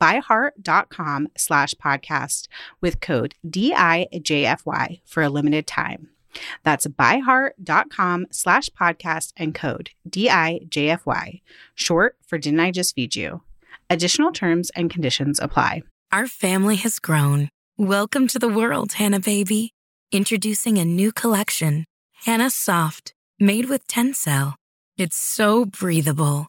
byheart.com slash podcast with code DIJFY for a limited time. That's byheart.com slash podcast and code DIJFY, short for Didn't I Just Feed You? Additional terms and conditions apply. Our family has grown. Welcome to the world, Hanna baby. Introducing a new collection, Hanna Soft, made with Tencel. It's so breathable,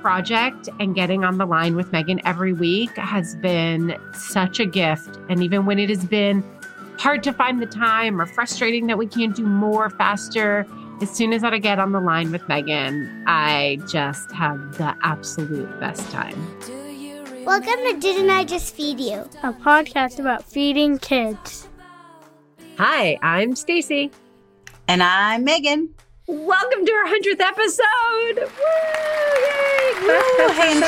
project and getting on the line with Meghan every week has been such a gift. And even when it has been hard to find the time or frustrating that we can't do more faster, as soon as I get on the line with Meghan, I just have the absolute best time. Welcome to Didn't I Just Feed You? a podcast about feeding kids. Hi, I'm Stacie. And I'm Meghan. Welcome to our 100th episode. Woo! Yay! Woo, hand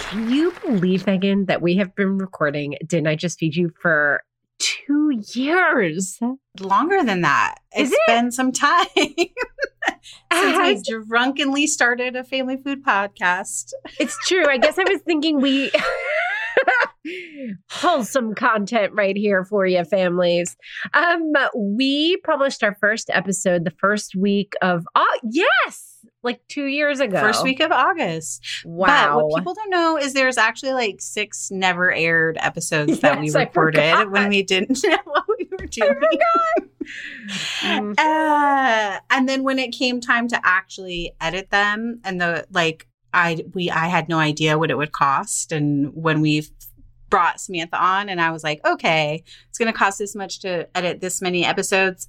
Can you believe, Meghan, that we have been recording Didn't I Just Feed You for two years? Longer than that. Is It's it? been some time since we drunkenly started a family food podcast. It's true. I guess I was thinking we wholesome content right here for you families. Um we published our first episode the first week of oh yes, like 2 years ago. First week of August. Wow. But what people don't know is there's actually like six never aired episodes that we recorded when we didn't know what we were doing. Mm. Uh, and then when it came time to actually edit them and the like I we I had no idea what it would cost and when we brought Samantha on and I was like, okay, it's going to cost this much to edit this many episodes.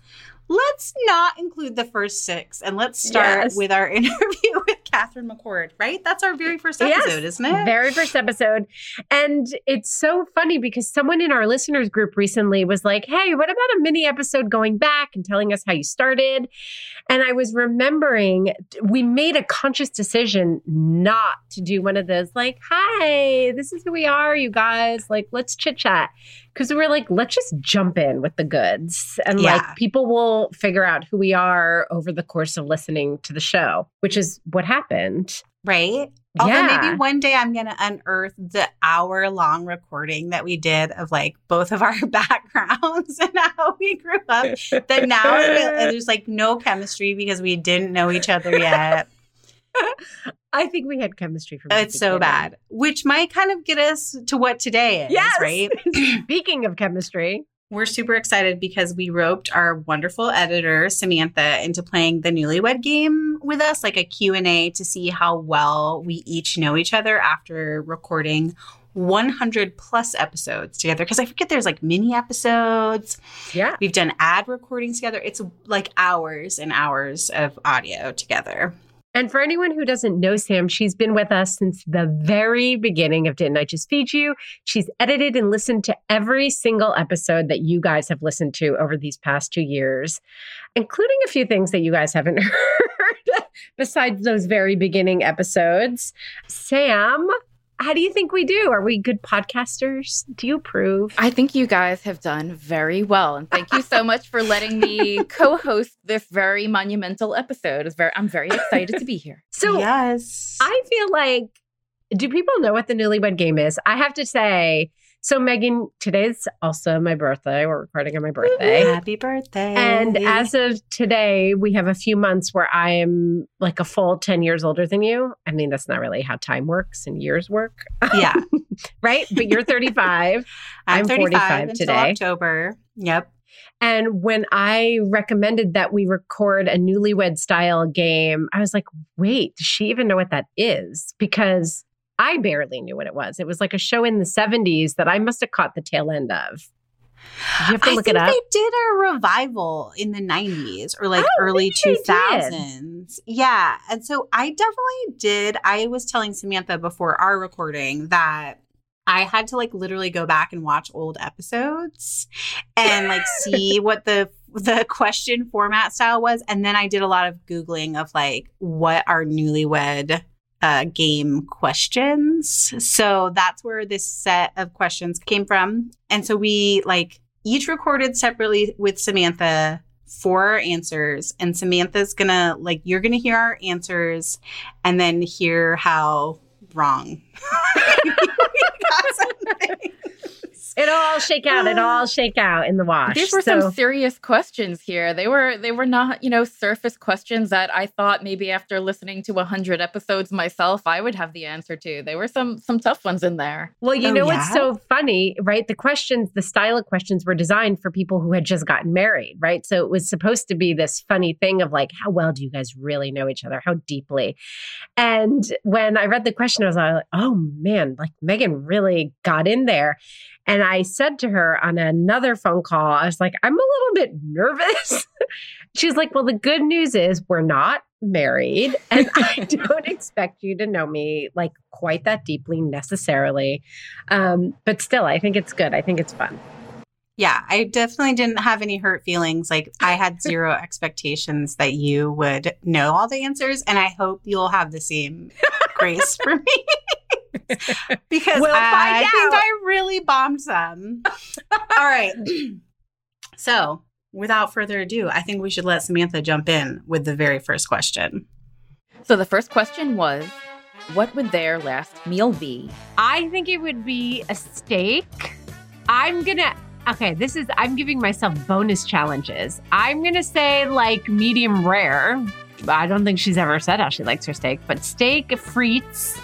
Let's not include the first six and let's start Yes. with our interview with Catherine McCord, right? That's our very first Yes. episode, isn't it? Very first episode. And it's so funny because someone in our listeners group recently was like, Hey, what about a mini episode going back and telling us how you started? And I was remembering we made a conscious decision not to do one of those, like, Hi, this is who we are, you guys. Like, let's chit chat. Because we were like, let's just jump in with the goods. And Yeah. like, people will figure out who we are over the course of listening to the show, which is what happened. right? Although Yeah. maybe one day I'm going to unearth the hour long recording that we did of like both of our backgrounds and how we grew up. That now there's like no chemistry because we didn't know each other yet. I think we had chemistry from It's so bad, which might kind of get us to what today is, Yes. right? Speaking of chemistry, We're super excited because we roped our wonderful editor Samantha into playing the newlywed game with us, like a Q&A to see how well we each know each other after recording 100 plus episodes together because I forget there's like mini episodes. yeah. We've done ad recordings together. It's like hours and hours of audio together. And for anyone who doesn't know Sam, she's been with us since the very beginning of Didn't I Just Feed You? She's edited and listened to every single episode that you guys have listened to over these past two years, including a few things that you guys haven't heard besides those very beginning episodes. Sam, how do you think we do? Are we good podcasters? Do you approve? I think you guys have done very well. And thank you so much for letting me co host this very monumental episode. It's very, I'm very excited to be here. So yes. I feel like, do people know what the newlywed game is? I have to say, So, Meghan, today's also my birthday. We're recording on my birthday. Happy birthday. And as of today, we have a few months where I am like a full 10 years older than you. I mean, that's not really how time works and years work. yeah, right? But you're 35. I'm, I'm 35 45 until today. October. Yep. And when I recommended that we record a newlywed style game, I was like, wait, does she even know what that is? Because I barely knew what it was. It was like a show in the 70s that I must have caught the tail end of. Did you have to I look think it up? they did a revival in the 90s or like Oh, early maybe they did. 2000s. Yeah. And so I definitely did. I was telling Samantha before our recording that I had to like literally go back and watch old episodes and like see what the the question format style was and then I did a lot of googling of like what are newlywed uh, game questions. So that's where this set of questions came from. And so we like each recorded separately with Samantha for our answers. And Samantha's gonna like, you're gonna hear our answers and then hear how wrong. we got some things. It'll all shake out. It'll all shake out in the wash. These were So- some serious questions here. They were they were not, you know, surface questions that I thought maybe after listening to a hundred episodes myself, I would have the answer to. They were some some tough ones in there. Well, you Oh, know what's so funny, right? The questions, the style of questions were designed for people who had just gotten married, right? So it was supposed to be this funny thing of like, how well do you guys really know each other? How deeply? And when I read the question, I was like, oh man, like Meghan really got in there. And I said to her on another phone call, I was like, I'm a little bit nervous. She's like, well, the good news is we're not married and I don't expect you to know me like quite that deeply necessarily. Um, but still, I think it's good. I think it's fun. Yeah, I definitely didn't have any hurt feelings. Like I had zero expectations that you would know all the answers, and I hope you'll have the same grace for me. because We'll I find think out. I really bombed some. all right. so, without further ado, I think we should let Samantha jump in with the very first question. So the first question was, what would their last meal be? I think it would be a steak. I'm gonna. Okay, this is. I'm giving myself bonus challenges. I'm gonna say like medium rare. I don't think she's ever said how she likes her steak, but steak frites.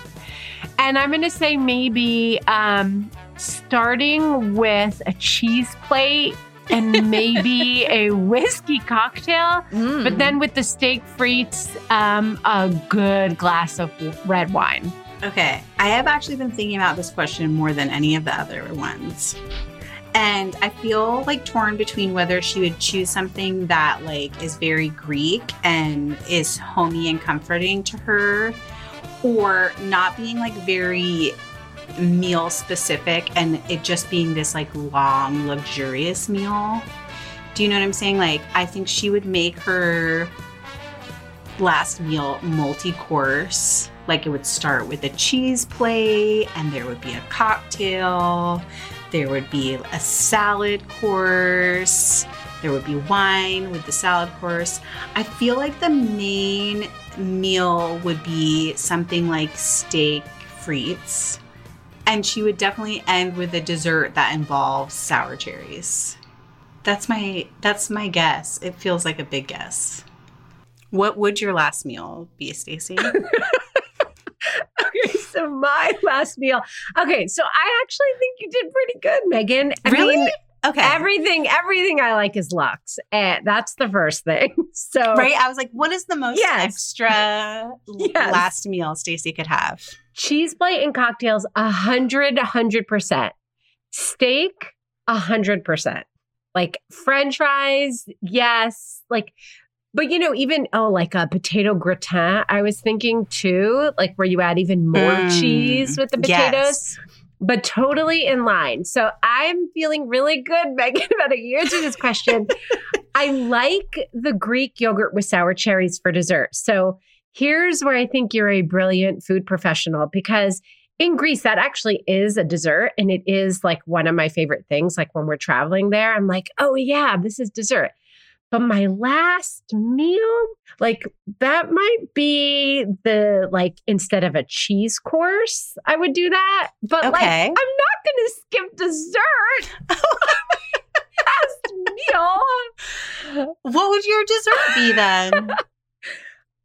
And I'm gonna say maybe um, starting with a cheese plate and maybe a whiskey cocktail. Mm. But then with the steak frites, um, a good glass of red wine. Okay, I have actually been thinking about this question more than any of the other ones. And I feel like torn between whether she would choose something that like is very Greek and is homey and comforting to her or not being like very meal specific and it just being this like long luxurious meal. Do you know what I'm saying? Like I think she would make her last meal multi-course like it would start with a cheese plate and there would be a cocktail there would be a salad course. There would be wine with the salad course. I feel like the main meal would be something like steak frites. And she would definitely end with a dessert that involves sour cherries. That's my that's my guess. It feels like a big guess. What would your last meal be, Stacie? So my last meal. Okay, so I actually think you did pretty good, Meghan. I Really? mean, Okay. everything, everything I like is Lux. And that's the first thing. So right? I was like, what is the most Yes. extra Yes. last meal Stacie could have? cheese plate and cocktails, a hundred, a hundred percent. Steak, a hundred percent. Like French fries, yes. Like, but you know, even oh, like a potato gratin. I was thinking too, like where you add even more Mm, cheese with the potatoes. Yes. but totally in line. So I'm feeling really good, Meghan, about a year to this question. I like the Greek yogurt with sour cherries for dessert. So here's where I think you're a brilliant food professional because in Greece, that actually is a dessert. And it is like one of my favorite things. Like when we're traveling there, I'm like, oh, yeah, this is dessert. But my last meal, like that might be the like instead of a cheese course, I would do that. But like I'm not going to skip dessert. Last meal. What would your dessert be then?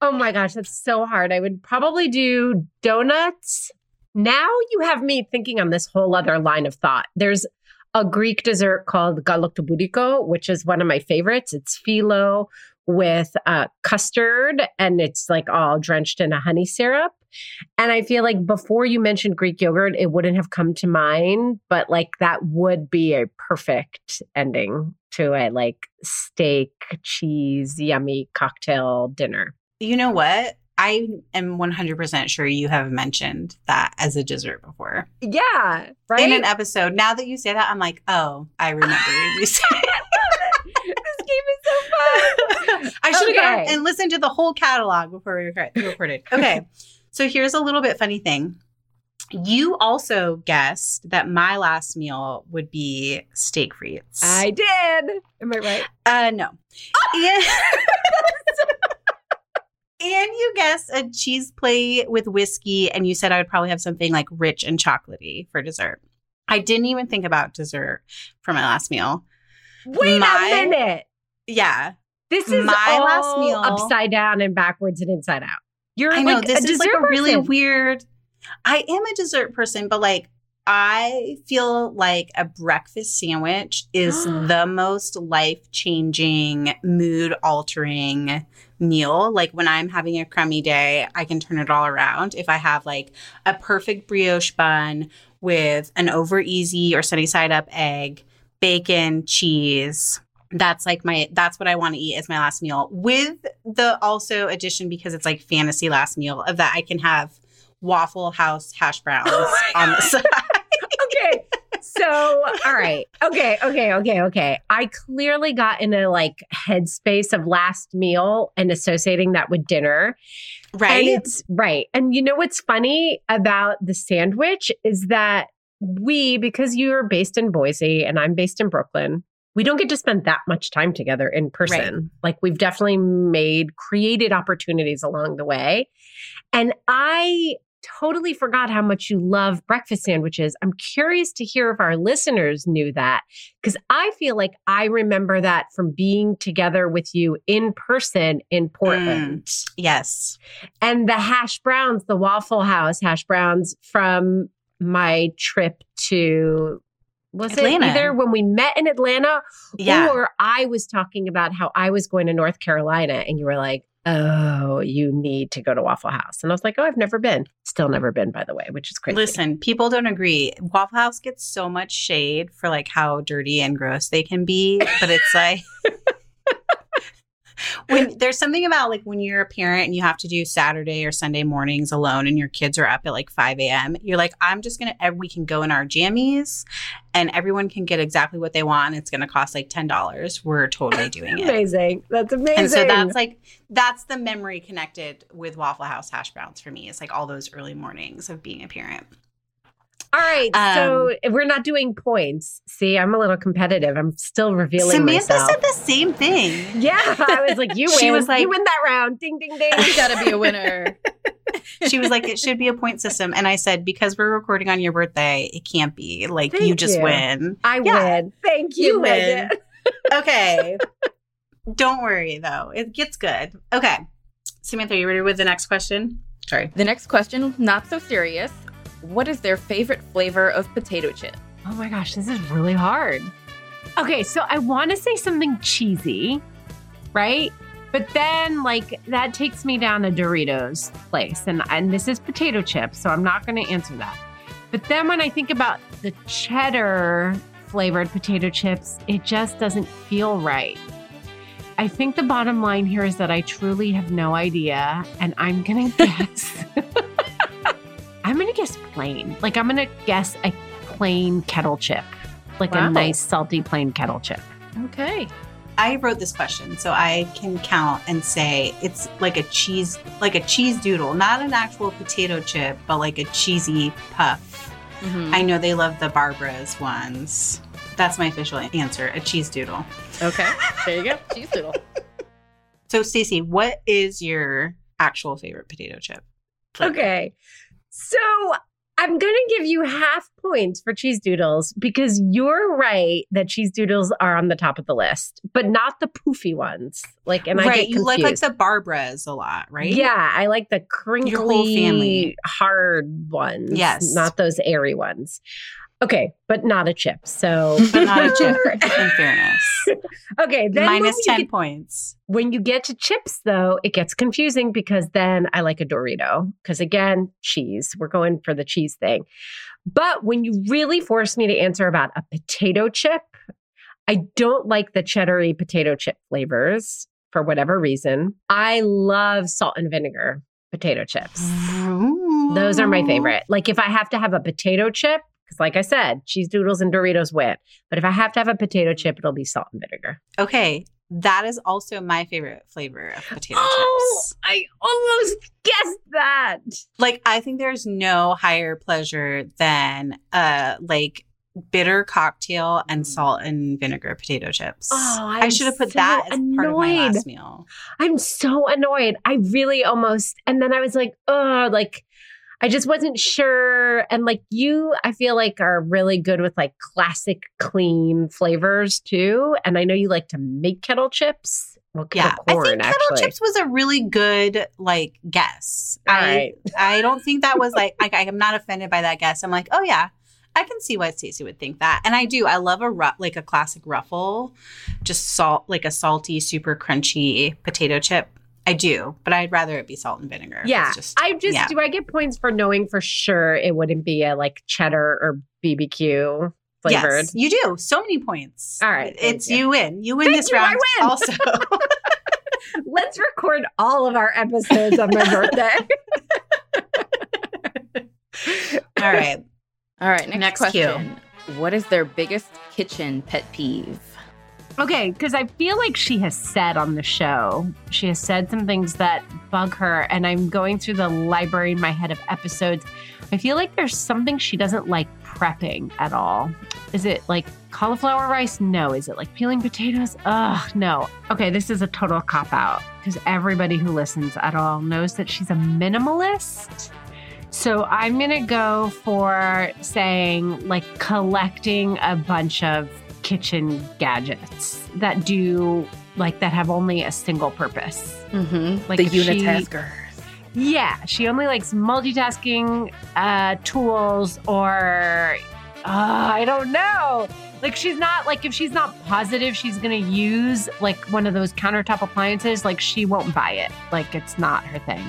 Oh my gosh, that's so hard. I would probably do donuts. Now you have me thinking on this whole other line of thought. There's a Greek dessert called galaktoboureko, which is one of my favorites. It's phyllo with uh, custard and it's like all drenched in a honey syrup. And I feel like before you mentioned Greek yogurt, it wouldn't have come to mind, but like that would be a perfect ending to a like steak, cheese, yummy cocktail dinner. You know what? I am 100% sure you have mentioned that as a dessert before. Yeah, right. In an episode. Now that you say that, I'm like, oh, I remember you saying this game is so fun. I should have Okay. gone and listened to the whole catalog before we record- recorded. Okay. so here's a little bit funny thing. You also guessed that my last meal would be steak frites. I did. Am I right? uh no. and, and you guessed a cheese plate with whiskey, and you said I would probably have something like rich and chocolatey for dessert. I didn't even think about dessert for my last meal. Wait My- a minute. Yeah. This is My last meal- upside down and backwards and inside out. You're I know like this is like a really weird. I am a dessert person, but like I feel like a breakfast sandwich is the most life changing, mood altering meal. Like when I'm having a crummy day, I can turn it all around. If I have like a perfect brioche bun with an over easy or sunny side up egg, bacon, cheese. That's like my that's what I want to eat as my last meal. With the also addition because it's like fantasy last meal of that I can have Waffle House hash browns Oh on the side. So, all right. Okay, okay, okay, okay. I clearly got in a like headspace of last meal and associating that with dinner. Right? And it's right. And you know what's funny about the sandwich is that we, because you're based in Boise and I'm based in Brooklyn, we don't get to spend that much time together in person. Like we've definitely made created opportunities along the way. And I totally forgot how much you love breakfast sandwiches. I'm curious to hear if our listeners knew that because I feel like I remember that from being together with you in person in Portland mm, yes. and the hash browns, the Waffle House hash browns from my trip to was Atlanta. it either when we met in Atlanta Yeah. or I was talking about how I was going to North Carolina and you were like, "Oh, you need to go to Waffle House." And I was like, "Oh, I've never been. Still never been by the way, which is crazy." Listen, people don't agree. Waffle House gets so much shade for like how dirty and gross they can be, but it's like when there's something about like when you're a parent and you have to do Saturday or Sunday mornings alone and your kids are up at like 5 a.m., you're like, I'm just gonna ev- we can go in our jammies and everyone can get exactly what they want. It's gonna cost like ten dollars. We're totally doing it. amazing. That's amazing. And so that's like that's the memory connected with Waffle House hash browns for me. It's like all those early mornings of being a parent. All right. Um, so if we're not doing points. See, I'm a little competitive. I'm still revealing Samantha myself. said the same thing. yeah, I was like, you win. She was like- you win that round. Ding, ding, ding. You gotta be a winner. She was like, it should be a point system. And I said, because we're recording on your birthday, it can't be. Like, you just you. win. I Yeah. win. Thank you, You win. Okay. Don't worry, though. It gets good. Okay. Samantha, are you ready with the next question? Sorry. The next question, not so serious. What is their favorite flavor of potato chip? Oh my gosh, this is really hard. Okay, so I want to say something cheesy, right? But then, like, that takes me down a Doritos place, and and this is potato chips, so I'm not going to answer that. But then when I think about the cheddar flavored potato chips, it just doesn't feel right. I think the bottom line here is that I truly have no idea, and I'm gonna guess. I'm gonna guess plain. Like I'm gonna guess a plain kettle chip, like Wow. a nice salty plain kettle chip. Okay. I wrote this question so I can count and say it's like a cheese, like a cheese doodle, not an actual potato chip, but like a cheesy puff. Mhm. I know they love the Barbara's ones. That's my official answer, a cheese doodle. Okay. There you go. Cheese doodle. So, Stacie, what is your actual favorite potato chip? flavor? Okay. So I'm going to give you half points for cheese doodles because you're right that cheese doodles are on the top of the list, but not the poofy ones. Like, and I get You like like the Barbaras a lot, right? Yeah, I like the crinkly, family. hard ones. Yes. not those airy ones. Okay, but not a chip. So, But not a chip, in fairness. okay, then when 10 get- points. when you get to chips, though, it gets confusing because then I like a Dorito. Because again, cheese. We're going for the cheese thing. But when you really force me to answer about a potato chip, I don't like the cheddary potato chip flavors for whatever reason. I love salt and vinegar potato chips. Those are my favorite. Like if I have to have a potato chip, because like I said, cheese doodles and Doritos win. But if I have to have a potato chip, it'll be salt and vinegar. Okay. That is also my favorite flavor of potato Oh, chips. I almost guessed that. Like, I think there's no higher pleasure than uh like bitter cocktail and salt and vinegar potato chips. Oh, I should have put so that as part of my last meal. I'm so annoyed. I really almost, and then I was like, oh, like, I just wasn't sure. And like you, I feel like are really good with like classic clean flavors too. And I know you like to make kettle chips. Well, Yeah, kettle corn, I think kettle actually. chips was a really good like guess. All I right. I don't think that was like I, I'm not offended by that guess. I'm like, oh yeah, I can see why Stacie would think that, and I do. I love a ru- like a classic ruffle, just salt like a salty, super crunchy potato chip. I do, but I'd rather it be salt and vinegar. Yeah. just, I just, yeah. do I get points for knowing for sure it wouldn't be a like cheddar or BBQ flavored? Yes, you do. So many points. All right, it's you. you. win. You win Thank this you, I win. Also, Let's record all of our episodes on my birthday. all right. All right, next, Next question. What is their biggest kitchen pet peeve? Okay, because I feel like she has said on the show, she has said some things that bug her, and I'm going through the library in my head of episodes. I feel like there's something she doesn't like prepping at all. Is it like cauliflower rice? No. Is it like peeling potatoes? Ugh, no. Okay, this is a total cop out because everybody who listens at all knows that she's a minimalist. So I'm going to go for saying like collecting a bunch of kitchen gadgets that do like that have only a single purpose. Mm-hmm. Like the she- Yeah, she only likes multitasking uh, tools or uh, I don't know. Like she's not like if she's not positive she's gonna use like one of those countertop appliances, like she won't buy it. Like it's not her thing.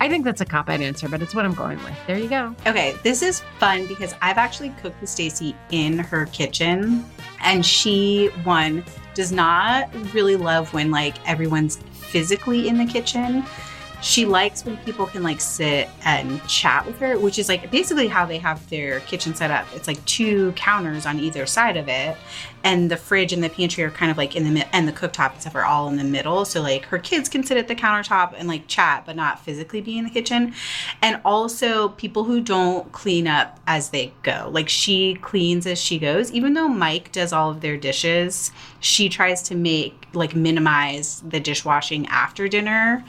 I think that's a cop out answer, but it's what I'm going with. There you go. Okay, this is fun because I've actually cooked with Stacie in her kitchen, and she one does not really love when like everyone's physically in the kitchen. She likes when people can like sit and chat with her, which is like basically how they have their kitchen set up. It's like two counters on either side of it, and the fridge and the pantry are kind of like in the mid- and the cooktop and stuff are all in the middle. So like her kids can sit at the countertop and like chat, but not physically be in the kitchen. And also people who don't clean up as they go. Like she cleans as she goes. Even though Mike does all of their dishes, she tries to make like minimize the dishwashing after dinner.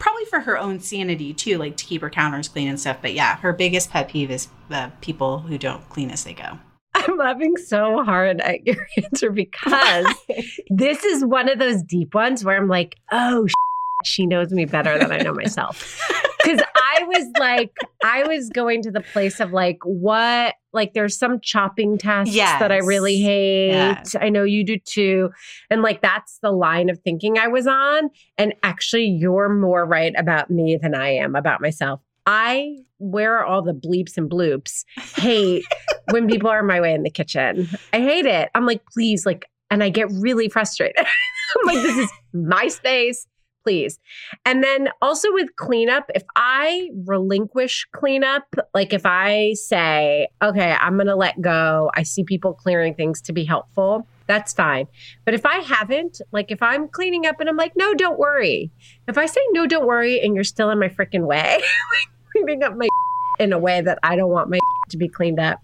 Probably for her own sanity too, like to keep her counters clean and stuff. But yeah, her biggest pet peeve is uh, people who don't clean as they go. I'm laughing so hard at your answer because this is one of those deep ones where I'm like, oh, she knows me better than I know myself. Because I was like, I was going to the place of like, what? Like, there's some chopping tasks that I really hate. Yeah. I know you do too. And like, that's the line of thinking I was on. And actually, you're more right about me than I am about myself. I, where are all the bleeps and bloops? Hate when people are my way in the kitchen. I hate it. I'm like, please, like, and I get really frustrated. I'm like, this is my space, please. And then also with cleanup, if I relinquish cleanup, like if I say, okay, I'm going to let go, I see people clearing things to be helpful. That's fine. But if I haven't, like if I'm cleaning up and I'm like, no, don't worry. If I say, no, don't worry, and you're still in my freaking way, cleaning up my in a way that I don't want my to be cleaned up,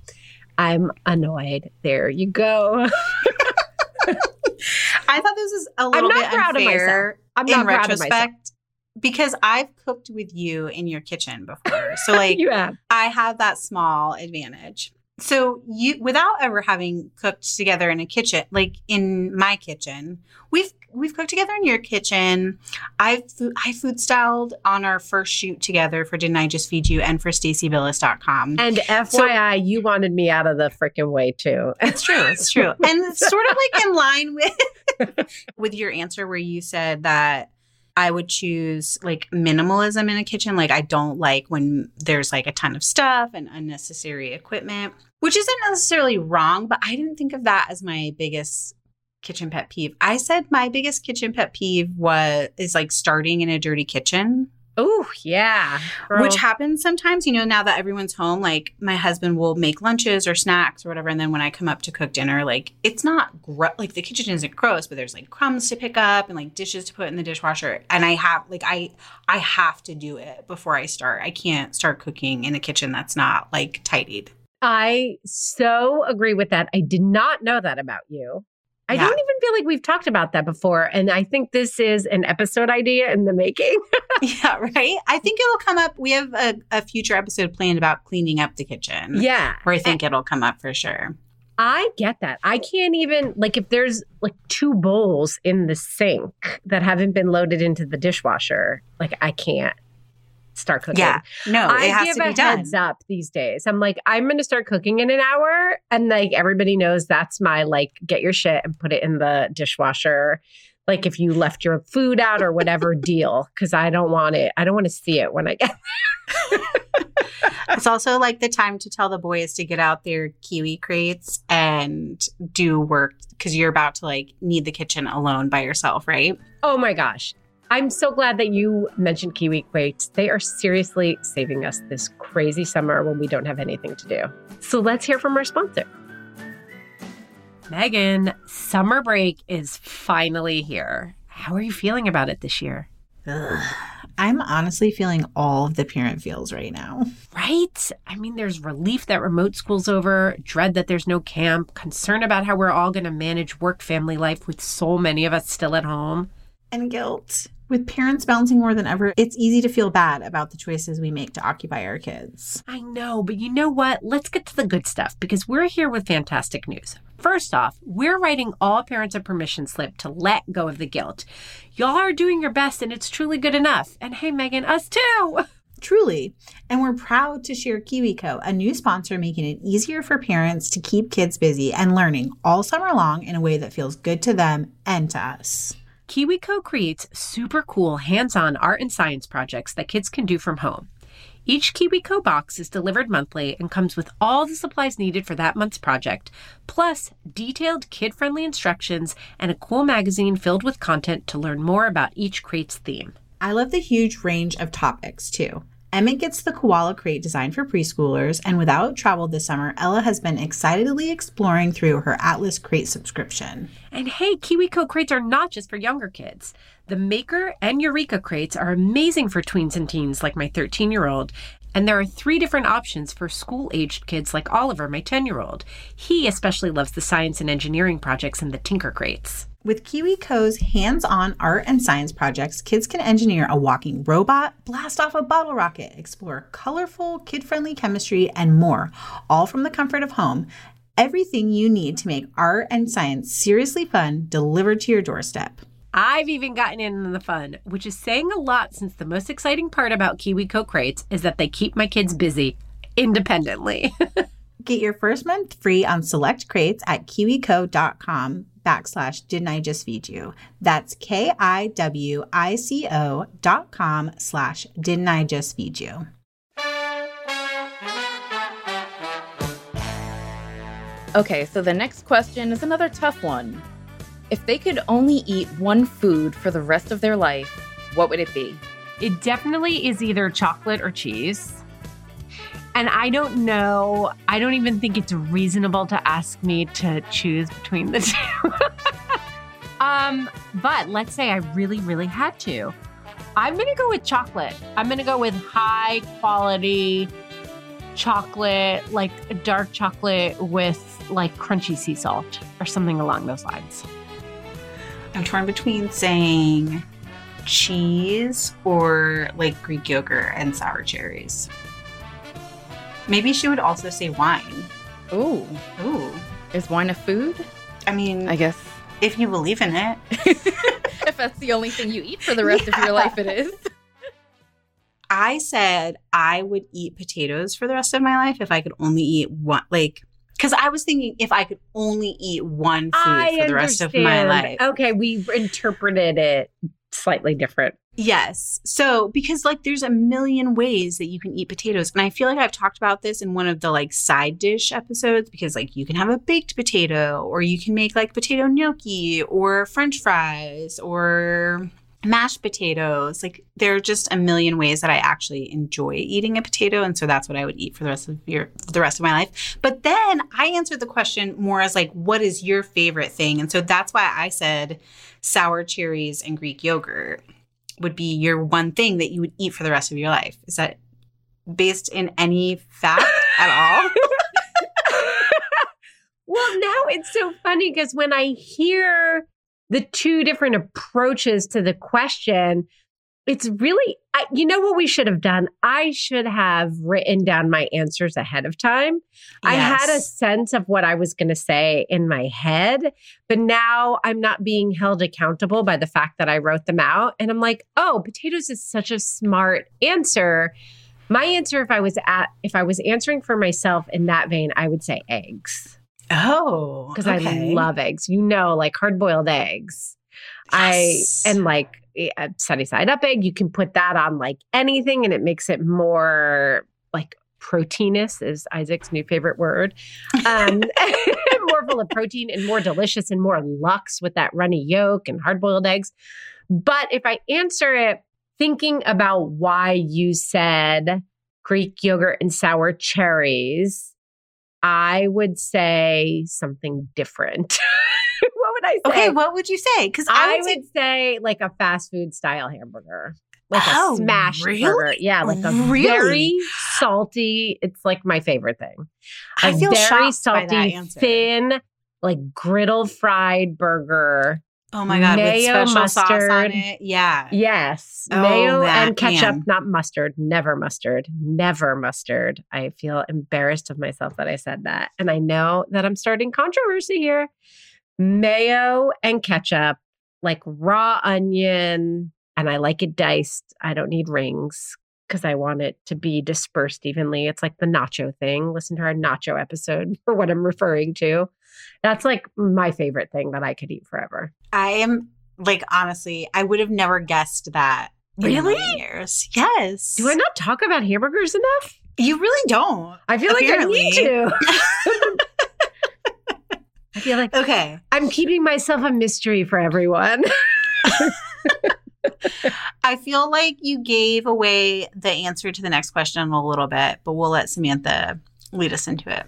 I'm annoyed. There you go. I thought this was a little not bit proud of unfair I'm in not proud of myself. retrospect because I've cooked with you in your kitchen before. So like you have. I have that small advantage. So you without ever having cooked together in a kitchen, like in my kitchen, we've we've cooked together in your kitchen. I've I food styled on our first shoot together for Didn't I Just Feed You and for StacieBillis.com. And FYI, you wanted me out of the freaking way too. It's true. It's true. And it's sort of like in line with with your answer where you said that I would choose like minimalism in a kitchen. Like I don't like when there's like a ton of stuff and unnecessary equipment, which isn't necessarily wrong, but I didn't think of that as my biggest kitchen pet peeve. I said my biggest kitchen pet peeve was is like starting in a dirty kitchen. Oh, yeah. girl. Which happens sometimes, you know, now that everyone's home, like my husband will make lunches or snacks or whatever. And then when I come up to cook dinner, like it's not gro- like the kitchen isn't gross, but there's like crumbs to pick up and like dishes to put in the dishwasher. And I have like, I, I have to do it before I start. I can't start cooking in a kitchen that's not like tidied. I so agree with that. I did not know that about you. I Yeah. don't even feel like we've talked about that before. And I think this is an episode idea in the making. yeah. Right. I think it'll come up. We have a, a future episode planned about cleaning up the kitchen. yeah. Where I think it'll come up for sure. I get that. I can't even, like, if there's like two bowls in the sink that haven't been loaded into the dishwasher, like, I can't start cooking. Yeah. No, I it has give to be a done. heads up these days. I'm like, I'm going to start cooking in an hour, and like everybody knows that's my like, get your shit and put it in the dishwasher. Like if you left your food out or whatever deal, because I don't want it. I don't want to see it when I get. It's also like the time to tell the boys to get out their kiwi crates and do work because you're about to like need the kitchen alone by yourself, right? Oh my gosh. I'm so glad that you mentioned Kiwi Crates. They are seriously saving us this crazy summer when we don't have anything to do. So let's hear from our sponsor. Meghan, summer break is finally here. How are you feeling about it this year? I'm honestly feeling all of the parent feels right now. Right? I mean, there's relief that remote school's over, dread that there's no camp, concern about how we're all going to manage work family life with so many of us still at home. And guilt. With parents bouncing more than ever, it's easy to feel bad about the choices we make to occupy our kids. I know, but you know what? Let's get to the good stuff because we're here with fantastic news. First off, we're writing all parents a permission slip to let go of the guilt. Y'all are doing your best and it's truly good enough. And hey, Meghan, us too. Truly. And we're proud to share KiwiCo, a new sponsor making it easier for parents to keep kids busy and learning all summer long in a way that feels good to them and to us. KiwiCo creates super cool hands on art and science projects that kids can do from home. Each KiwiCo box is delivered monthly and comes with all the supplies needed for that month's project, plus detailed kid friendly instructions and a cool magazine filled with content to learn more about each crate's theme. I love the huge range of topics too. Emmett gets the koala crate designed for preschoolers, and without travel this summer, Ella has been excitedly exploring through her Atlas crate subscription. And hey, KiwiCo crates are not just for younger kids. The Maker and Eureka crates are amazing for tweens and teens like my 13 year old. And there are three different options for school aged kids like Oliver, my 10 year old. He especially loves the science and engineering projects in the Tinker crates. With KiwiCo's hands on art and science projects, kids can engineer a walking robot, blast off a bottle rocket, explore colorful, kid friendly chemistry, and more, all from the comfort of home. Everything you need to make art and science seriously fun delivered to your doorstep. I've even gotten in on the fun, which is saying a lot since the most exciting part about KiwiCo crates is that they keep my kids busy independently. Get your first month free on select crates at kiwico.com backslash didn't I just feed you. That's K-I-W-I-C-O dot com slash didn't I just feed you. Okay, so the next question is another tough one. If they could only eat one food for the rest of their life, what would it be? It definitely is either chocolate or cheese. And I don't know, I don't even think it's reasonable to ask me to choose between the two. um, but let's say I really, really had to. I'm gonna go with chocolate. I'm gonna go with high quality chocolate, like dark chocolate with like crunchy sea salt or something along those lines. I'm torn between saying cheese or like Greek yogurt and sour cherries. Maybe she would also say wine. Ooh, Ooh. is wine a food? I mean, I guess if you believe in it. if that's the only thing you eat for the rest of your life, it is. I said I would eat potatoes for the rest of my life if I could only eat one, like, because I was thinking if I could only eat one food I for the rest of my life. Okay, we interpreted it slightly different. Yes. So, because like there's a million ways that you can eat potatoes. And I feel like I've talked about this in one of the like side dish episodes because like you can have a baked potato or you can make like potato gnocchi or french fries or mashed potatoes. Like there are just a million ways that I actually enjoy eating a potato and so that's what I would eat for the rest of your the rest of my life. But then I answered the question more as like what is your favorite thing? And so that's why I said sour cherries and Greek yogurt would be your one thing that you would eat for the rest of your life. Is that based in any fact at all? Well, now it's so funny because when I hear the two different approaches to the question, it's really, I, you know what we should have done? I should have written down my answers ahead of time. I had a sense of what I was going to say in my head, but now I'm not being held accountable by the fact that I wrote them out. And I'm like, oh, potatoes is such a smart answer. My answer, if I was at, if I was answering for myself in that vein, I would say eggs Oh, because I love eggs. You know, like hard boiled eggs. Yes. I and like a sunny side up egg. You can put that on like anything, and it makes it more like proteinous is Isaac's new favorite word. Um, more full of protein and more delicious and more luxe with that runny yolk and hard boiled eggs. But if I answer it thinking about why you said Greek yogurt and sour cherries, I would say something different. I say? Okay, what would you say? Because I, I would, say, would say like a fast food style hamburger. Like Oh, a smash really? burger. Yeah, like a Really? very salty. It's like my favorite thing. I A feel very shocked by that salty, thin, like griddle fried burger. Oh my god, mayo, with special sauce on mustard. it. Yeah. Yes, Oh, mayo and ketchup, man. not mustard. Never mustard. Never mustard. I feel embarrassed of myself that I said that, and I know that I'm starting controversy here. Mayo and ketchup, like raw onion, and I like it diced. I don't need rings because I want it to be dispersed evenly. It's like the nacho thing. Listen to our nacho episode for what I'm referring to. That's like my favorite thing that I could eat forever. I am like honestly, I would have never guessed that. Really? Years. Yes. Do I not talk about hamburgers enough? You really don't. I feel Apparently. like I need to. I feel like Okay. I'm keeping myself a mystery for everyone. I feel like you gave away the answer to the next question a little bit, but we'll let Samantha lead us into it.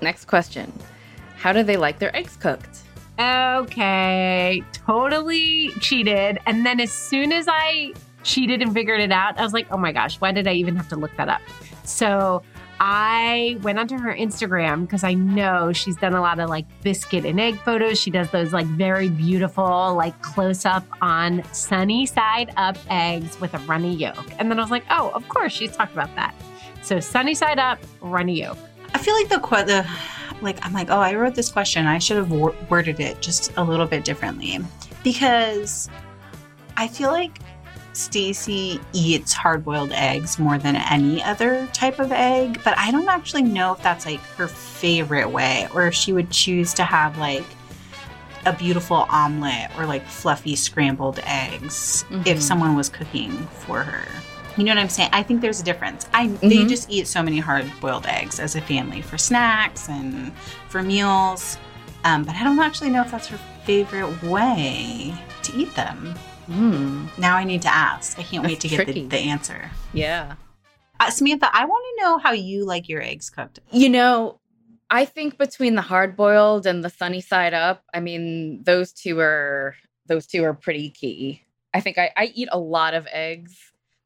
Next question. How do they like their eggs cooked? okay, totally cheated. And then as soon as I cheated and figured it out, I was like, oh my gosh, why did I even have to look that up? So I went onto her Instagram because I know she's done a lot of like biscuit and egg photos. She does those like very beautiful, like close up on sunny side up eggs with a runny yolk. And then I was like, oh, of course, she's talked about that. So sunny side up, runny yolk. I feel like the the like I'm like, oh, I wrote this question. I should have wor- worded it just a little bit differently because I feel like Stacie eats hard-boiled eggs more than any other type of egg, but I don't actually know if that's like her favorite way or if she would choose to have like a beautiful omelet or like fluffy scrambled eggs if Mhm. someone was cooking for her. You know what I'm saying? I think there's a difference. I they Mhm. just eat so many hard boiled eggs as a family for snacks and for meals, um, but I don't actually know if that's her favorite way to eat them. Hmm. Now I need to ask. I can't wait That's to get the, the answer. Yeah. Uh, Samantha, I want to know how you like your eggs cooked. You know, I think between the hard boiled and the sunny side up, I mean, those two are those two are pretty key. I think I, I eat a lot of eggs.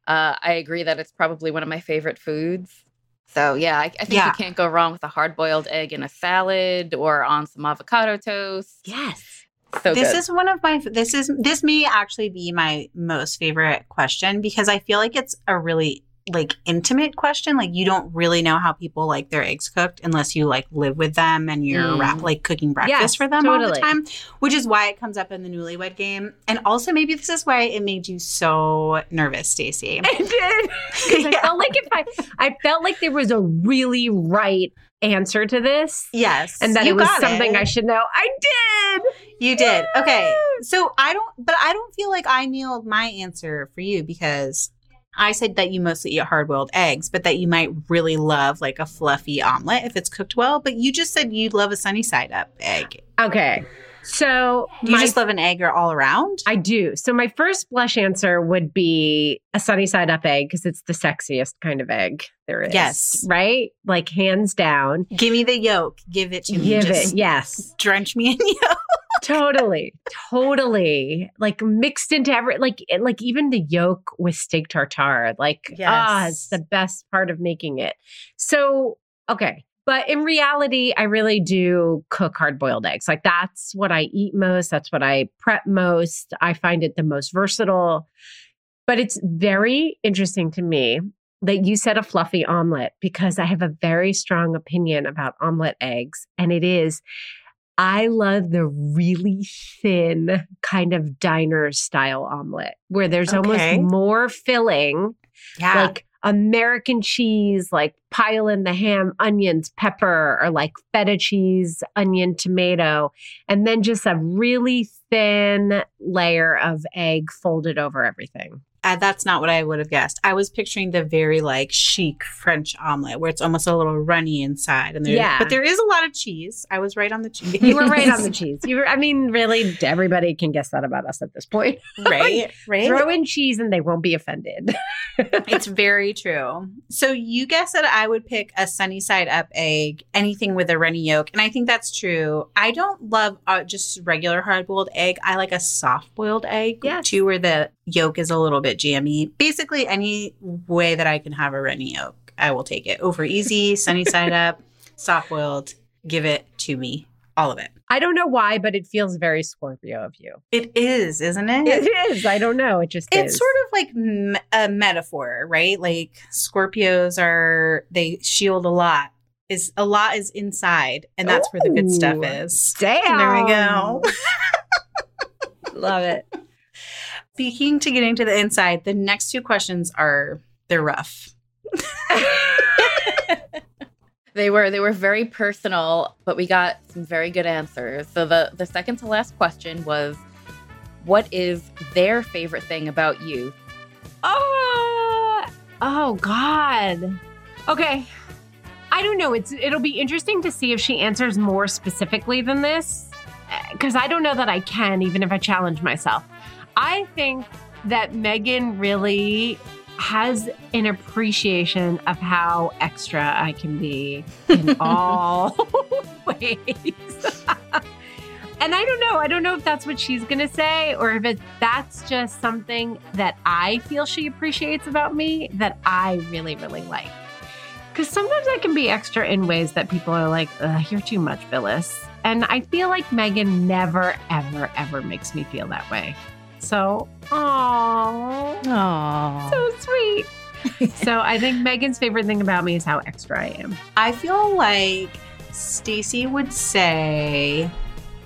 Uh, I agree that it's probably one of my favorite foods. So yeah, I, I think Yeah. you can't go wrong with a hard boiled egg in a salad or on some avocado toast. Yes. So this good. is one of my this is this may actually be my most favorite question because I feel like it's a really like intimate question. Like you don't really know how people like their eggs cooked unless you like live with them and you're Mm. wrap, like cooking breakfast Yes, for them all the time. Which is why it comes up in the newlywed game. And also maybe this is why it made you so nervous, Stacie. I did. Because I felt like if I, I felt like there was a really right answer to this, Yes. and that you it was got something it. I should know. I did. You did. Okay. So I don't, but I don't feel like I nailed my answer for you because I said that you mostly eat hard boiled eggs, but that you might really love like a fluffy omelet if it's cooked well. But you just said you'd love a sunny side up egg. Okay. So You my- just love an egg or all around? I do. So my first blush answer would be a sunny side up egg because it's the sexiest kind of egg there is. Yes. Right? Like hands down. Give me the yolk. Give it to me. Give it. Yes. Drench me in yolk. Totally. Totally. Like mixed into every like like even the yolk with steak tartare. Like ah, it's the best part of making it. So okay. But in reality, I really do cook hard boiled eggs. Like that's what I eat most. That's what I prep most. I find it the most versatile. But it's very interesting to me that you said a fluffy omelet because I have a very strong opinion about omelet eggs. And it is, I love the really thin kind of diner style omelet where there's Okay. almost more filling Yeah. like American cheese, like pile in the ham, onions, pepper, or like feta cheese, onion, tomato, and then just a really thin layer of egg folded over everything. Uh, that's not what I would have guessed. I was picturing the very like chic French omelet where it's almost a little runny inside, and there, Yeah. but there is a lot of cheese. I was right on the cheese. You were right on the cheese. You were, I mean, really, everybody can guess that about us at this point. right, right. Throw in cheese and they won't be offended. It's very true. So you guessed that I would pick a sunny side up egg, anything with a runny yolk, and I think that's true. I don't love uh, just regular hard boiled egg. I like a soft boiled egg Yes. too, where the yolk is a little bit jammy. Basically, any way that I can have a runny yolk, I will take it over easy, sunny side up, soft boiled. Give it to me, all of it. I don't know why, but it feels very Scorpio of you. It is, isn't it? It is. I don't know. It just it's is. sort of like me- a metaphor, right? Like Scorpios are they shield a lot. Is a lot is inside, and that's where the good stuff is. Damn. There we go. Love it. Speaking to getting to the inside, the next two questions are they're rough. They were they were very personal, but we got some very good answers. So the the second to last question was, what is their favorite thing about you? Oh, oh God. Okay. I don't know. It's it'll be interesting to see if she answers more specifically than this, because I don't know that I can, even if I challenge myself. I think that Meghan really has an appreciation of how extra I can be in all ways. And I don't know. I don't know if that's what she's going to say or if it, that's just something that I feel she appreciates about me that I really, really like. Because sometimes I can be extra in ways that people are like, Ugh, you're too much, Billis. And I feel like Meghan never, ever, ever makes me feel that way. So, aww, Aww. so sweet. so I think Meghan's favorite thing about me is how extra I am. I feel like Stacie would say,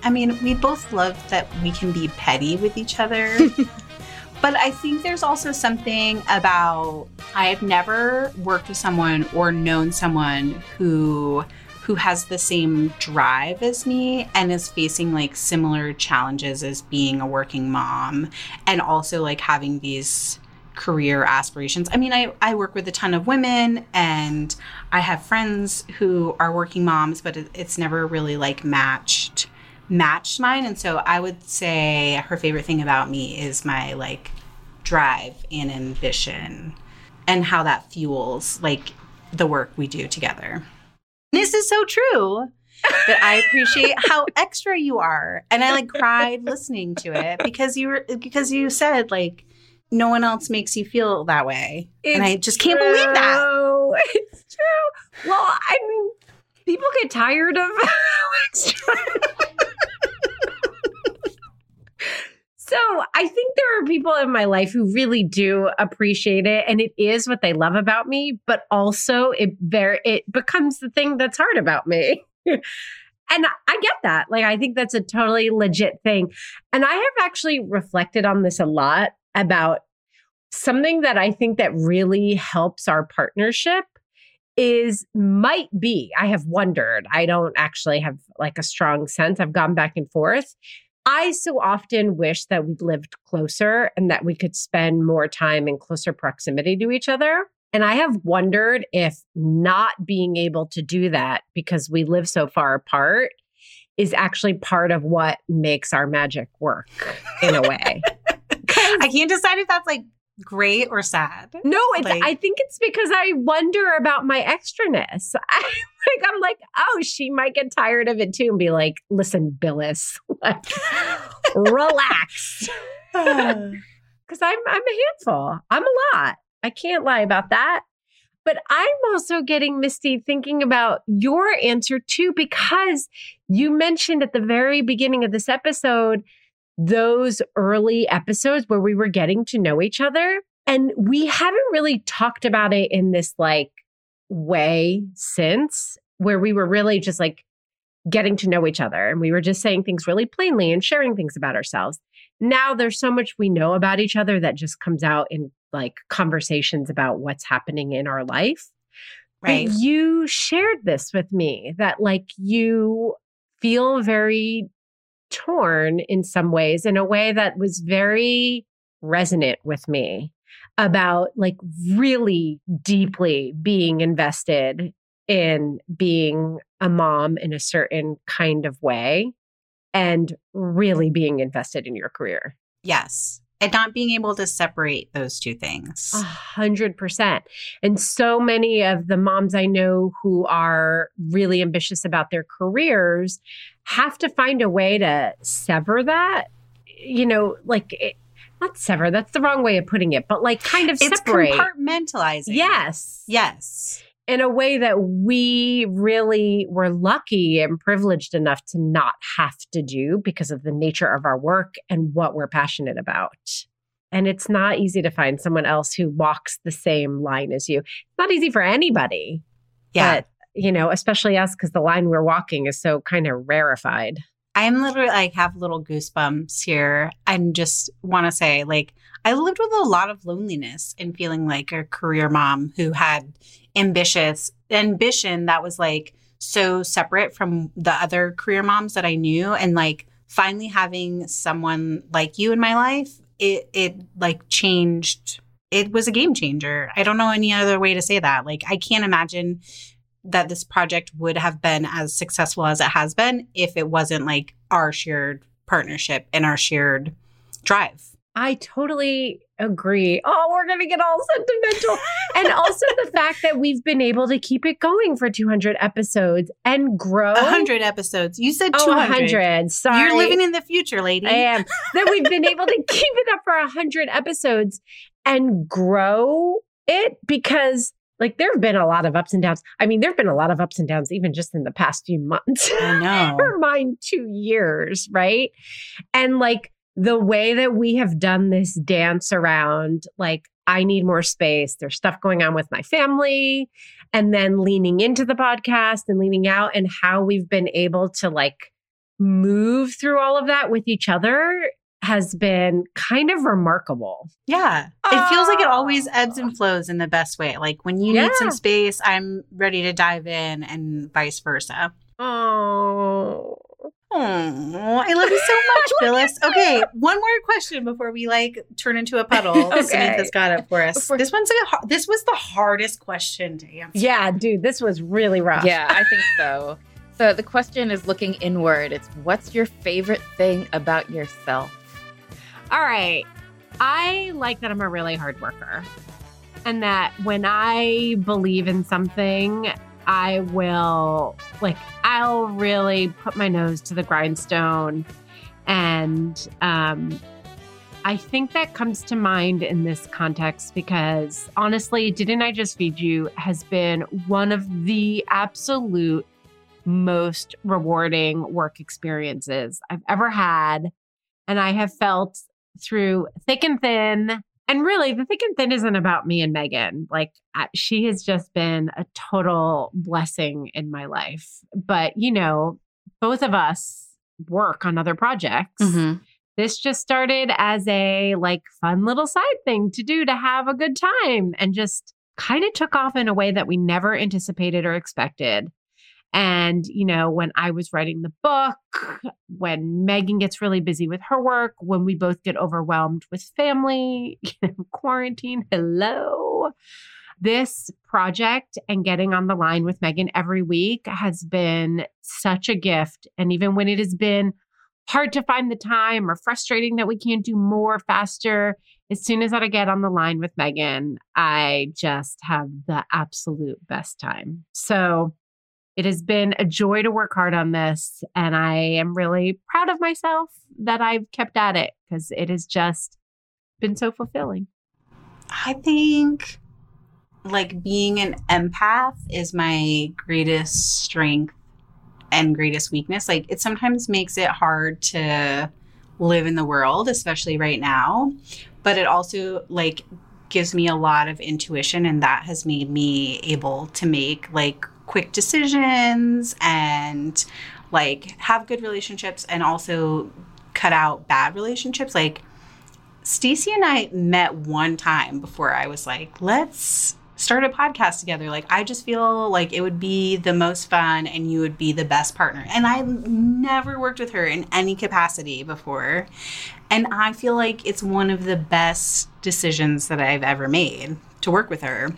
I mean, we both love that we can be petty with each other. but I think there's also something about I have never worked with someone or known someone who who has the same drive as me and is facing like similar challenges as being a working mom and also like having these career aspirations. I mean, I, I work with a ton of women and I have friends who are working moms, but it, it's never really like matched matched mine. And so I would say her favorite thing about me is my like drive and ambition and how that fuels like the work we do together. This is so true that I appreciate how extra you are. And I like cried listening to it because you were because you said like no one else makes you feel that way. and I just can't believe that. true. It's true. Well, I mean, people get tired of how extra. So I think there are people in my life who really do appreciate it and it is what they love about me, but also it very it becomes the thing that's hard about me. and I get that. Like I think that's a totally legit thing. And I have actually reflected on this a lot about something that I think that really helps our partnership is might be I have wondered. I don't actually have like a strong sense. I've gone back and forth I so often wish that we lived closer and that we could spend more time in closer proximity to each other. And I have wondered if not being able to do that because we live so far apart is actually part of what makes our magic work in a way. I can't decide if that's like great or sad. No, it's, like, I think it's because I wonder about my extraness. I, like I'm like, oh, she might get tired of it too and be like, listen, Billis, like, relax. Because I'm I'm a handful. I'm a lot. I can't lie about that. But I'm also getting misty thinking about your answer too, because you mentioned at the very beginning of this episode those early episodes where we were getting to know each other. And we haven't really talked about it in this like way since, where we were really just like getting to know each other and we were just saying things really plainly and sharing things about ourselves. Now there's so much we know about each other that just comes out in like conversations about what's happening in our life. Right. But you shared this with me that like you feel very torn in some ways in a way that was very resonant with me about like really deeply being invested in being a mom in a certain kind of way and really being invested in your career. Yes. And not being able to separate those two things. A hundred percent. And so many of the moms I know who are really ambitious about their careers have to find a way to sever that. You know, like it, not sever, that's the wrong way of putting it, but like kind of it's separate. compartmentalizing. Yes. Yes in a way that we really were lucky and privileged enough to not have to do because of the nature of our work and what we're passionate about. And it's not easy to find someone else who walks the same line as you. It's not easy for anybody. Yeah. But, you know, especially us because the line we're walking is so kind of rarefied. I'm literally like have little goosebumps here and just want to say like I lived with a lot of loneliness and feeling like a career mom who had ambitious ambition that was like so separate from the other career moms that I knew and like finally having someone like you in my life it it like changed it was a game changer. I don't know any other way to say that. Like I can't imagine that this project would have been as successful as it has been if it wasn't like our shared partnership and our shared drive. I totally agree. Oh, we're going to get all sentimental. and also the fact that we've been able to keep it going for 200 episodes and grow. 100 episodes. You said 200. Oh, 100. Sorry. You're living in the future, lady. I am. that we've been able to keep it up for 100 episodes and grow it because like there have been a lot of ups and downs. I mean, there have been a lot of ups and downs even just in the past few months. I know. Never mind two years, right? And like the way that we have done this dance around, like, I need more space. There's stuff going on with my family. And then leaning into the podcast and leaning out, and how we've been able to like move through all of that with each other has been kind of remarkable. Yeah. It feels like it always ebbs and flows in the best way. Like when you yeah. need some space, I'm ready to dive in and vice versa. Oh. Oh, I love you so much, Billis. Okay, one more question before we like turn into a puddle. okay. Samantha's got it for us. Before- this one's a, this was the hardest question to answer. Yeah, dude, this was really rough. Yeah, I think so. So the question is looking inward. It's what's your favorite thing about yourself? All right. I like that I'm a really hard worker. And that when I believe in something, I will like I'll really put my nose to the grindstone and um I think that comes to mind in this context because honestly, Didn't I Just Feed You has been one of the absolute most rewarding work experiences I've ever had. And I have felt through thick and thin. And really, the thick and thin isn't about me and Meghan. Like, she has just been a total blessing in my life. But, you know, both of us work on other projects. Mm-hmm. This just started as a like fun little side thing to do to have a good time and just kind of took off in a way that we never anticipated or expected. And, you know, when I was writing the book, when Meghan gets really busy with her work, when we both get overwhelmed with family, quarantine, hello. This project and getting on the line with Meghan every week has been such a gift. And even when it has been hard to find the time or frustrating that we can't do more faster, as soon as I get on the line with Meghan, I just have the absolute best time. So, it has been a joy to work hard on this. And I am really proud of myself that I've kept at it because it has just been so fulfilling. I think like being an empath is my greatest strength and greatest weakness. Like it sometimes makes it hard to live in the world, especially right now. But it also like gives me a lot of intuition and that has made me able to make like quick decisions and like have good relationships and also cut out bad relationships. Like Stacie and I met one time before I was like, let's start a podcast together. Like I just feel like it would be the most fun and you would be the best partner. And I never worked with her in any capacity before. And I feel like it's one of the best decisions that I've ever made to work with her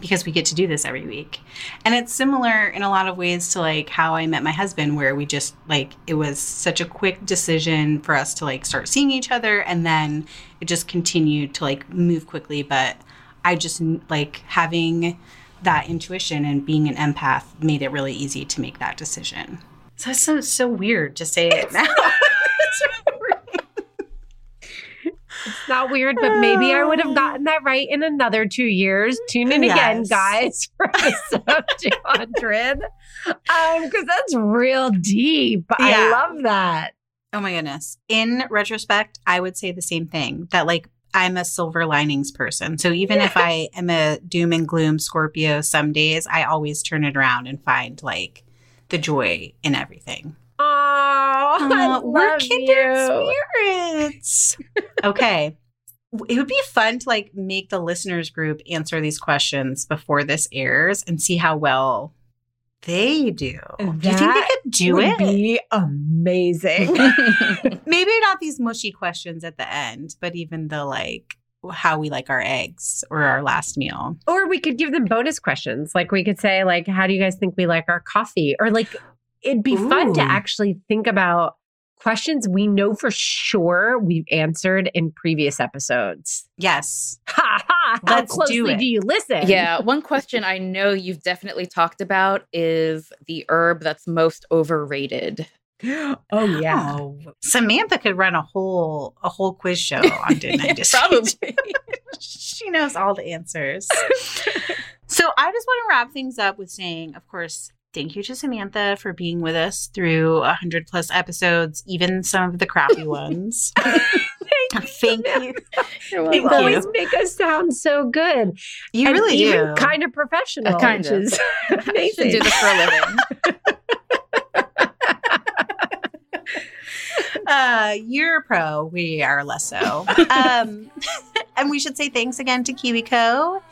because we get to do this every week. And it's similar in a lot of ways to like how I met my husband where we just like it was such a quick decision for us to like start seeing each other and then it just continued to like move quickly but I just like having that intuition and being an empath made it really easy to make that decision. So it's so, so weird to say it now. It's not weird, but maybe I would have gotten that right in another two years. Tune in yes. again, guys, for episode 200. Um, because that's real deep. Yeah. I love that. Oh my goodness. In retrospect, I would say the same thing that like I'm a silver linings person. So even if I am a doom and gloom Scorpio some days, I always turn it around and find like the joy in everything. Oh, we're kindred spirits. okay. It would be fun to like make the listeners group answer these questions before this airs and see how well they do. That do you think they could do would it? Be amazing. Maybe not these mushy questions at the end, but even the like how we like our eggs or our last meal. Or we could give them bonus questions. Like we could say like how do you guys think we like our coffee? Or like it'd be Ooh. fun to actually think about questions we know for sure we've answered in previous episodes. Yes. Ha ha. How Let's closely do, do, you listen? Yeah. One question I know you've definitely talked about is the herb that's most overrated. Oh yeah. Oh, Samantha could run a whole a whole quiz show on Didn't I Just Probably. she knows all the answers. so I just want to wrap things up with saying, of course, thank you to Samantha for being with us through 100 plus episodes, even some of the crappy ones. thank you. you always make us sound so good. You and really do. Kind of professional. Uh, kind of. Is amazing. do this for a living. uh, you're a pro. We are less so. Um, and we should say thanks again to KiwiCo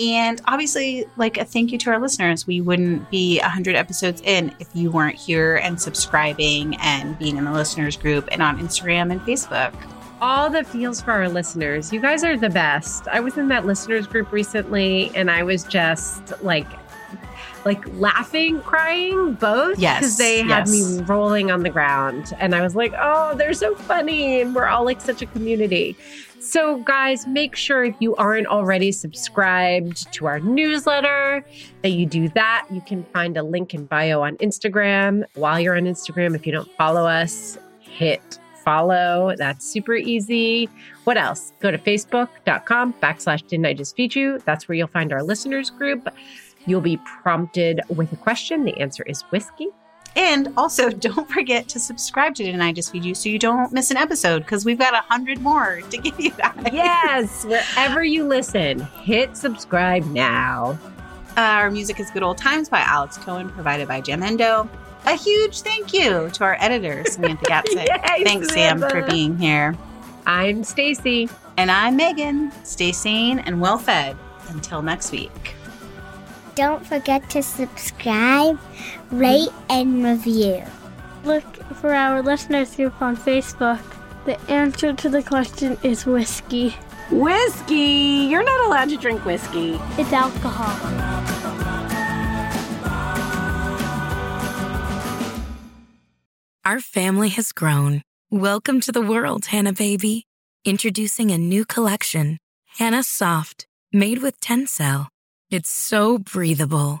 and obviously, like a thank you to our listeners. We wouldn't be 100 episodes in if you weren't here and subscribing and being in the listeners group and on Instagram and Facebook. All the feels for our listeners. You guys are the best. I was in that listeners group recently and I was just like, like laughing, crying, both. Yes. Because they had yes. me rolling on the ground. And I was like, oh, they're so funny. And we're all like such a community. So, guys, make sure if you aren't already subscribed to our newsletter that you do that. You can find a link in bio on Instagram. While you're on Instagram, if you don't follow us, hit follow. That's super easy. What else? Go to facebook.com backslash didn't I just feed you? That's where you'll find our listeners group. You'll be prompted with a question. The answer is whiskey. And also, don't forget to subscribe to Didn't I Just Feed You so you don't miss an episode because we've got a hundred more to give you guys. Yes, wherever you listen, hit subscribe now. Uh, our music is Good Old Times by Alex Cohen, provided by Jamendo. A huge thank you to our editor, Samantha Gatzik. Yay, Thanks, Sam, for being here. I'm Stacie. And I'm Meghan. Stay sane and well fed. Until next week. Don't forget to subscribe, rate, and review. Look for our listeners group on Facebook. The answer to the question is whiskey. Whiskey! You're not allowed to drink whiskey. It's alcohol. Our family has grown. Welcome to the world, Hanna Baby. Introducing a new collection, Hanna Soft, made with Tencel. It's so breathable,